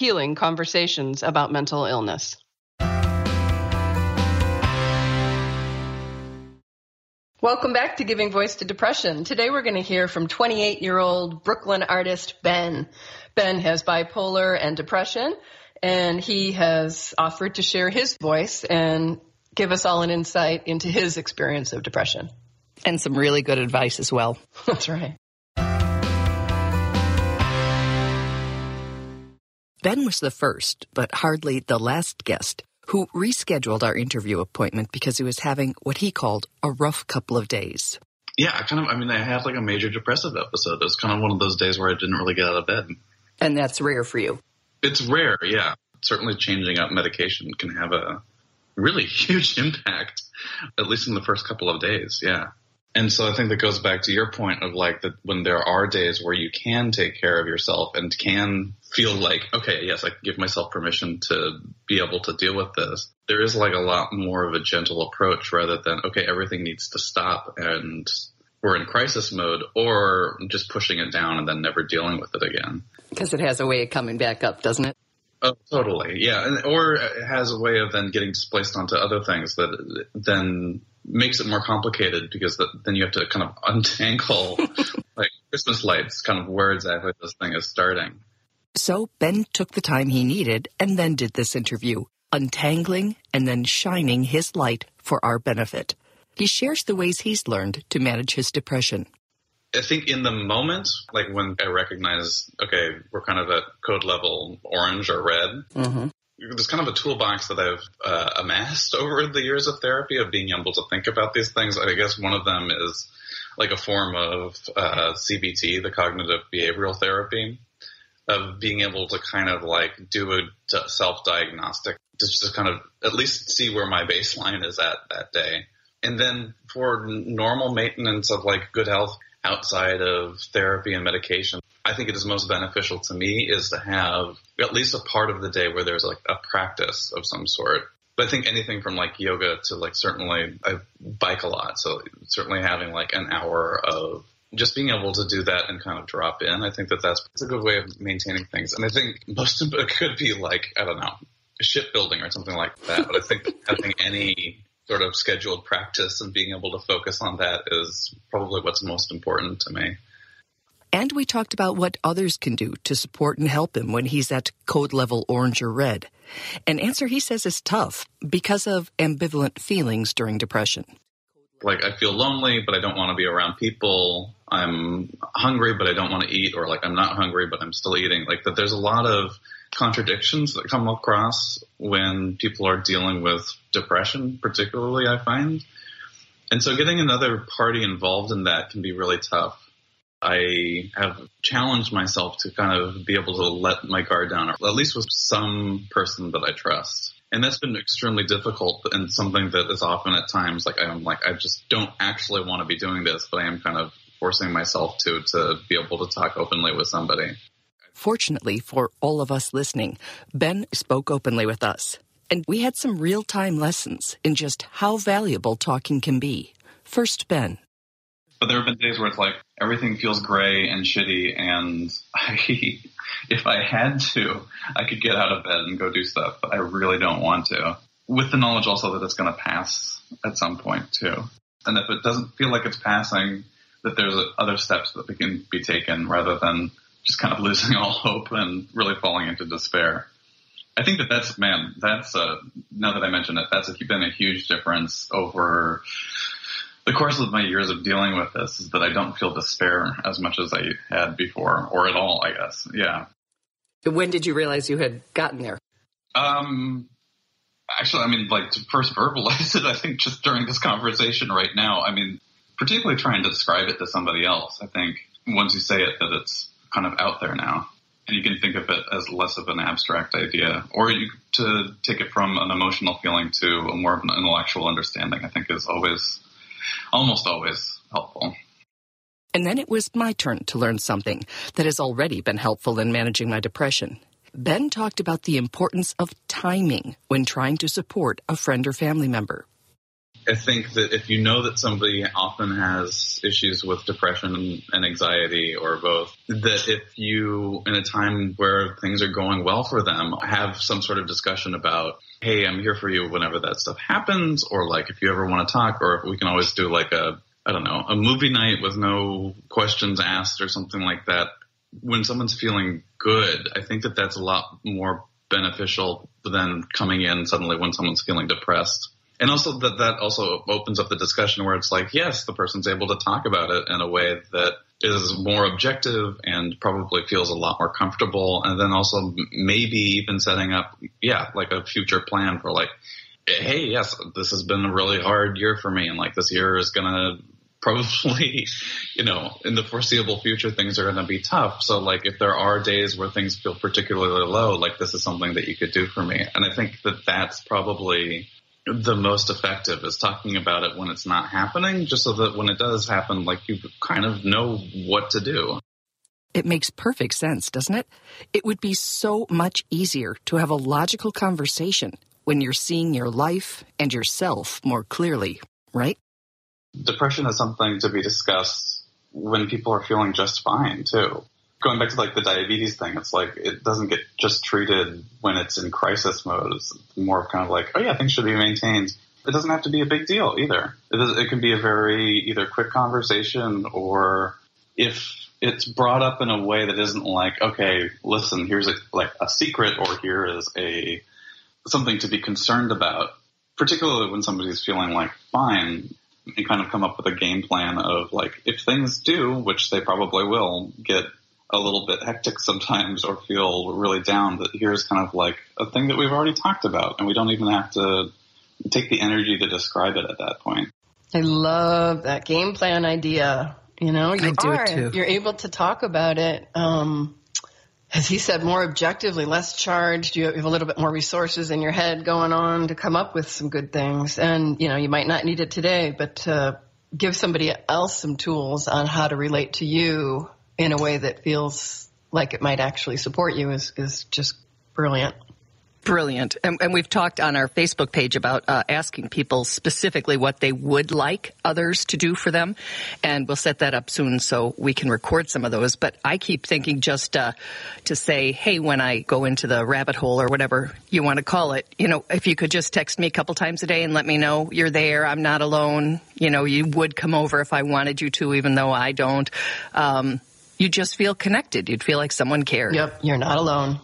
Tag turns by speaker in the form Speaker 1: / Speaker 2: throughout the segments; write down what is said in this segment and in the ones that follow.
Speaker 1: healing conversations about mental illness. Welcome back to Giving Voice to Depression. Today we're going to hear from 28 year old Brooklyn artist Ben. Ben has bipolar and depression, and he has offered to share his voice and give us all an insight into his experience of depression.
Speaker 2: And some really good advice as well.
Speaker 1: That's right.
Speaker 2: Ben was the first, but hardly the last guest who rescheduled our interview appointment because he was having what he called a rough couple of days.
Speaker 3: Yeah, I kind of, I mean, I had like a major depressive episode. It was kind of one of those days where I didn't really get out of bed.
Speaker 2: And that's rare for you.
Speaker 3: It's rare, yeah. Certainly changing up medication can have a really huge impact, at least in the first couple of days, yeah. And so I think that goes back to your point of like that when there are days where you can take care of yourself and can feel like, okay, yes, I can give myself permission to be able to deal with this. There is like a lot more of a gentle approach rather than, okay, everything needs to stop and we're in crisis mode or just pushing it down and then never dealing with it again.
Speaker 2: Because it has a way of coming back up, doesn't it?
Speaker 3: Oh, totally. Yeah. And, or it has a way of then getting displaced onto other things that then makes it more complicated because the, then you have to kind of untangle like Christmas lights, kind of where exactly this thing is starting.
Speaker 2: So Ben took the time he needed and then did this interview, untangling and then shining his light for our benefit. He shares the ways he's learned to manage his depression.
Speaker 3: I think in the moment, like when I recognize, okay, we're kind of at code level orange or red, mm-hmm there's kind of a toolbox that I've uh, amassed over the years of therapy of being able to think about these things. I guess one of them is like a form of uh, CBT, the cognitive behavioral therapy, of being able to kind of like do a self diagnostic to just kind of at least see where my baseline is at that day. And then for normal maintenance of like good health outside of therapy and medication, I think it is most beneficial to me is to have at least a part of the day where there's like a practice of some sort. But I think anything from like yoga to like certainly I bike a lot, so certainly having like an hour of just being able to do that and kind of drop in, I think that that's a good way of maintaining things. And I think most of it could be like I don't know shipbuilding or something like that. But I think having any sort of scheduled practice and being able to focus on that is probably what's most important to me.
Speaker 2: And we talked about what others can do to support and help him when he's at code level orange or red. An answer he says is tough because of ambivalent feelings during depression.
Speaker 3: Like, I feel lonely, but I don't want to be around people. I'm hungry, but I don't want to eat, or like, I'm not hungry, but I'm still eating. Like, that there's a lot of contradictions that come across when people are dealing with depression, particularly, I find. And so getting another party involved in that can be really tough. I have challenged myself to kind of be able to let my guard down, at least with some person that I trust. And that's been extremely difficult and something that is often at times like I'm like, I just don't actually want to be doing this, but I am kind of forcing myself to, to be able to talk openly with somebody.
Speaker 2: Fortunately for all of us listening, Ben spoke openly with us. And we had some real time lessons in just how valuable talking can be. First, Ben.
Speaker 3: But there have been days where it's like everything feels gray and shitty, and I, if I had to, I could get out of bed and go do stuff, but I really don't want to. With the knowledge also that it's going to pass at some point too. And if it doesn't feel like it's passing, that there's other steps that can be taken rather than just kind of losing all hope and really falling into despair. I think that that's man, that's uh, now that I mention it, that's been a huge difference over the course of my years of dealing with this is that I don't feel despair as much as I had before, or at all, I guess. Yeah.
Speaker 2: When did you realize you had gotten there?
Speaker 3: Um, actually, I mean, like to first verbalize it, I think just during this conversation right now. I mean, particularly trying to describe it to somebody else. I think once you say it, that it's kind of out there now. and you can think of it as less of an abstract idea, or you, to take it from an emotional feeling to a more of an intellectual understanding. I think is always, almost always helpful.
Speaker 2: And then it was my turn to learn something that has already been helpful in managing my depression. Ben talked about the importance of timing when trying to support a friend or family member.
Speaker 3: I think that if you know that somebody often has issues with depression and anxiety or both, that if you, in a time where things are going well for them, have some sort of discussion about, hey, I'm here for you whenever that stuff happens, or like if you ever want to talk, or if we can always do like a, I don't know, a movie night with no questions asked or something like that. When someone's feeling good, I think that that's a lot more beneficial than coming in suddenly when someone's feeling depressed and also that that also opens up the discussion where it's like yes the person's able to talk about it in a way that is more objective and probably feels a lot more comfortable and then also maybe even setting up yeah like a future plan for like hey yes this has been a really hard year for me and like this year is gonna probably, you know, in the foreseeable future, things are to be tough. So, like, if there are days where things feel particularly low, like, this is something that you could do for me. And I think that that's probably the most effective is talking about it when it's not happening, just so that when it does happen, like you kind of know what to do.
Speaker 2: It makes perfect sense, doesn't it? It would be so much easier to have a logical conversation when you're seeing your life and yourself more clearly, right?
Speaker 3: Depression is something to be discussed when people are feeling just fine, too going back to like the diabetes thing, it's like it doesn't get just treated when it's in crisis mode. It's more of kind of like, oh yeah, things should be maintained. It doesn't have to be a big deal either. It, is, it can be a very either quick conversation or if it's brought up in a way that isn't like, okay, listen, here's a, like a secret or here is a something to be concerned about. Particularly when somebody's feeling like fine, and kind of come up with a game plan of like if things do, which they probably will, get a little bit hectic sometimes or feel really down, that here's kind of like a thing that we've already talked about and we don't even have to take the energy to describe it at that point.
Speaker 1: I love that game plan idea. You know, you
Speaker 2: I
Speaker 1: are.
Speaker 2: too.
Speaker 1: You're able to talk about it. Um, as he said, more objectively, less charged. You have a little bit more resources in your head going on to come up with some good things. And, you know, you might not need it today, but uh, give somebody else some tools on how to relate to you in a way that feels like it might actually support you is, is just brilliant.
Speaker 2: Brilliant. And, and, we've talked on our Facebook page about uh, asking people specifically what they would like others to do for them. And we'll set that up soon so we can record some of those. But I keep thinking just uh, to say, hey, when I go into the rabbit hole or whatever you want to call it, you know, if you could just text me a couple times a day and let me know you're there, I'm not alone. You know, you would come over if I wanted you to, even though I don't. Um, you just feel connected. You'd feel like someone cared.
Speaker 1: Yep, you're not alone.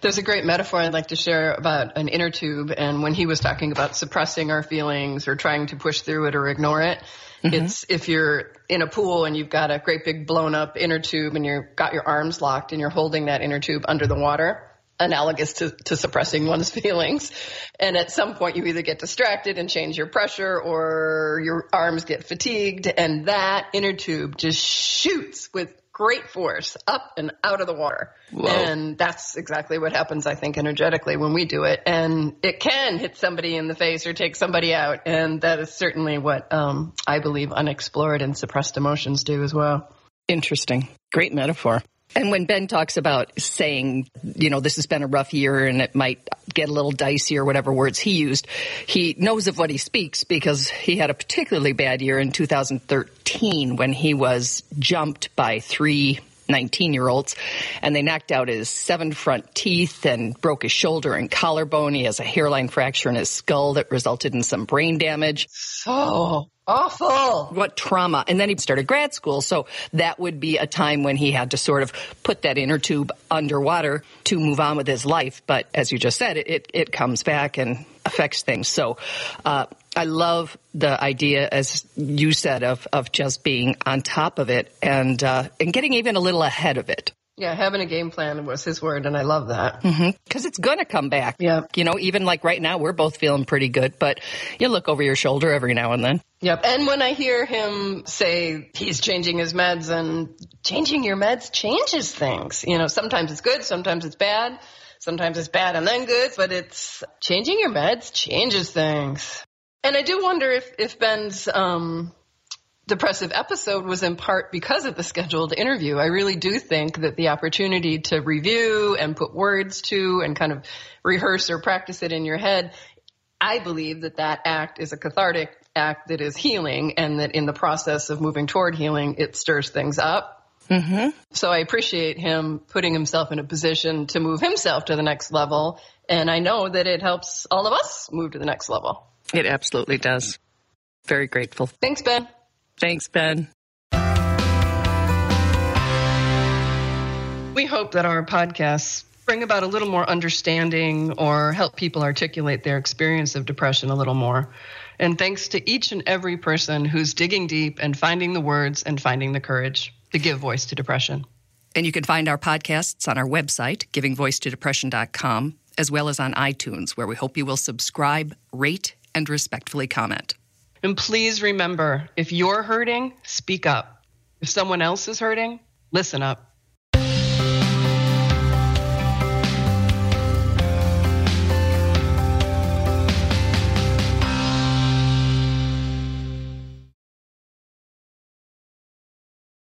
Speaker 1: There's a great metaphor I'd like to share about an inner tube, and when he was talking about suppressing our feelings or trying to push through it or ignore it, mm-hmm. it's if you're in a pool and you've got a great big blown up inner tube and you've got your arms locked and you're holding that inner tube under the water, analogous to, to suppressing one's feelings. And at some point you either get distracted and change your pressure or your arms get fatigued and that inner tube just shoots with great force up and out of the water. Whoa. And that's exactly what happens, I think, energetically when we do it. And it can hit somebody in the face or take somebody out. And that is certainly what um, I believe unexplored and suppressed emotions do as well.
Speaker 2: Interesting. Great metaphor. And when Ben talks about saying, you know, this has been a rough year and it might get a little dicey or whatever words he used, he knows of what he speaks because he had a particularly bad year in 2013 when he was jumped by three 19 year olds and they knocked out his seven front teeth and broke his shoulder and collarbone. He has a hairline fracture in his skull that resulted in some brain damage.
Speaker 1: So awful.
Speaker 2: What trauma. And then he started grad school. So that would be a time when he had to sort of put that inner tube underwater to move on with his life. But as you just said, it, it comes back and affects things. So, uh, I love the idea, as you said, of, of just being on top of it and, uh, and getting even a little ahead of it.
Speaker 1: Yeah, having a game plan was his word, and I love that.
Speaker 2: Because mm-hmm. it's going to come back.
Speaker 1: Yeah.
Speaker 2: You know, even like right now, we're both feeling pretty good, but you look over your shoulder every now and then.
Speaker 1: Yep. And when I hear him say he's changing his meds and changing your meds changes things. You know, sometimes it's good, sometimes it's bad, sometimes it's bad and then good, but it's changing your meds changes things. And I do wonder if, if Ben's, um, depressive episode was in part because of the scheduled interview. I really do think that the opportunity to review and put words to and kind of rehearse or practice it in your head, I believe that that act is a cathartic act that is healing and that in the process of moving toward healing, it stirs things up.
Speaker 2: Mm-hmm.
Speaker 1: So I appreciate him putting himself in a position to move himself to the next level. And I know that it helps all of us move to the next level.
Speaker 2: It absolutely does. Very grateful.
Speaker 1: Thanks, Ben.
Speaker 2: Thanks, Ben.
Speaker 1: We hope that our podcasts bring about a little more understanding or help people articulate their experience of depression a little more. And thanks to each and every person who's digging deep and finding the words and finding the courage to give voice to depression.
Speaker 2: And you can find our podcasts on our website, givingvoicetodepression.com, as well as on iTunes, where we hope you will subscribe, rate, and respectfully comment.
Speaker 1: And please remember if you're hurting, speak up. If someone else is hurting, listen up.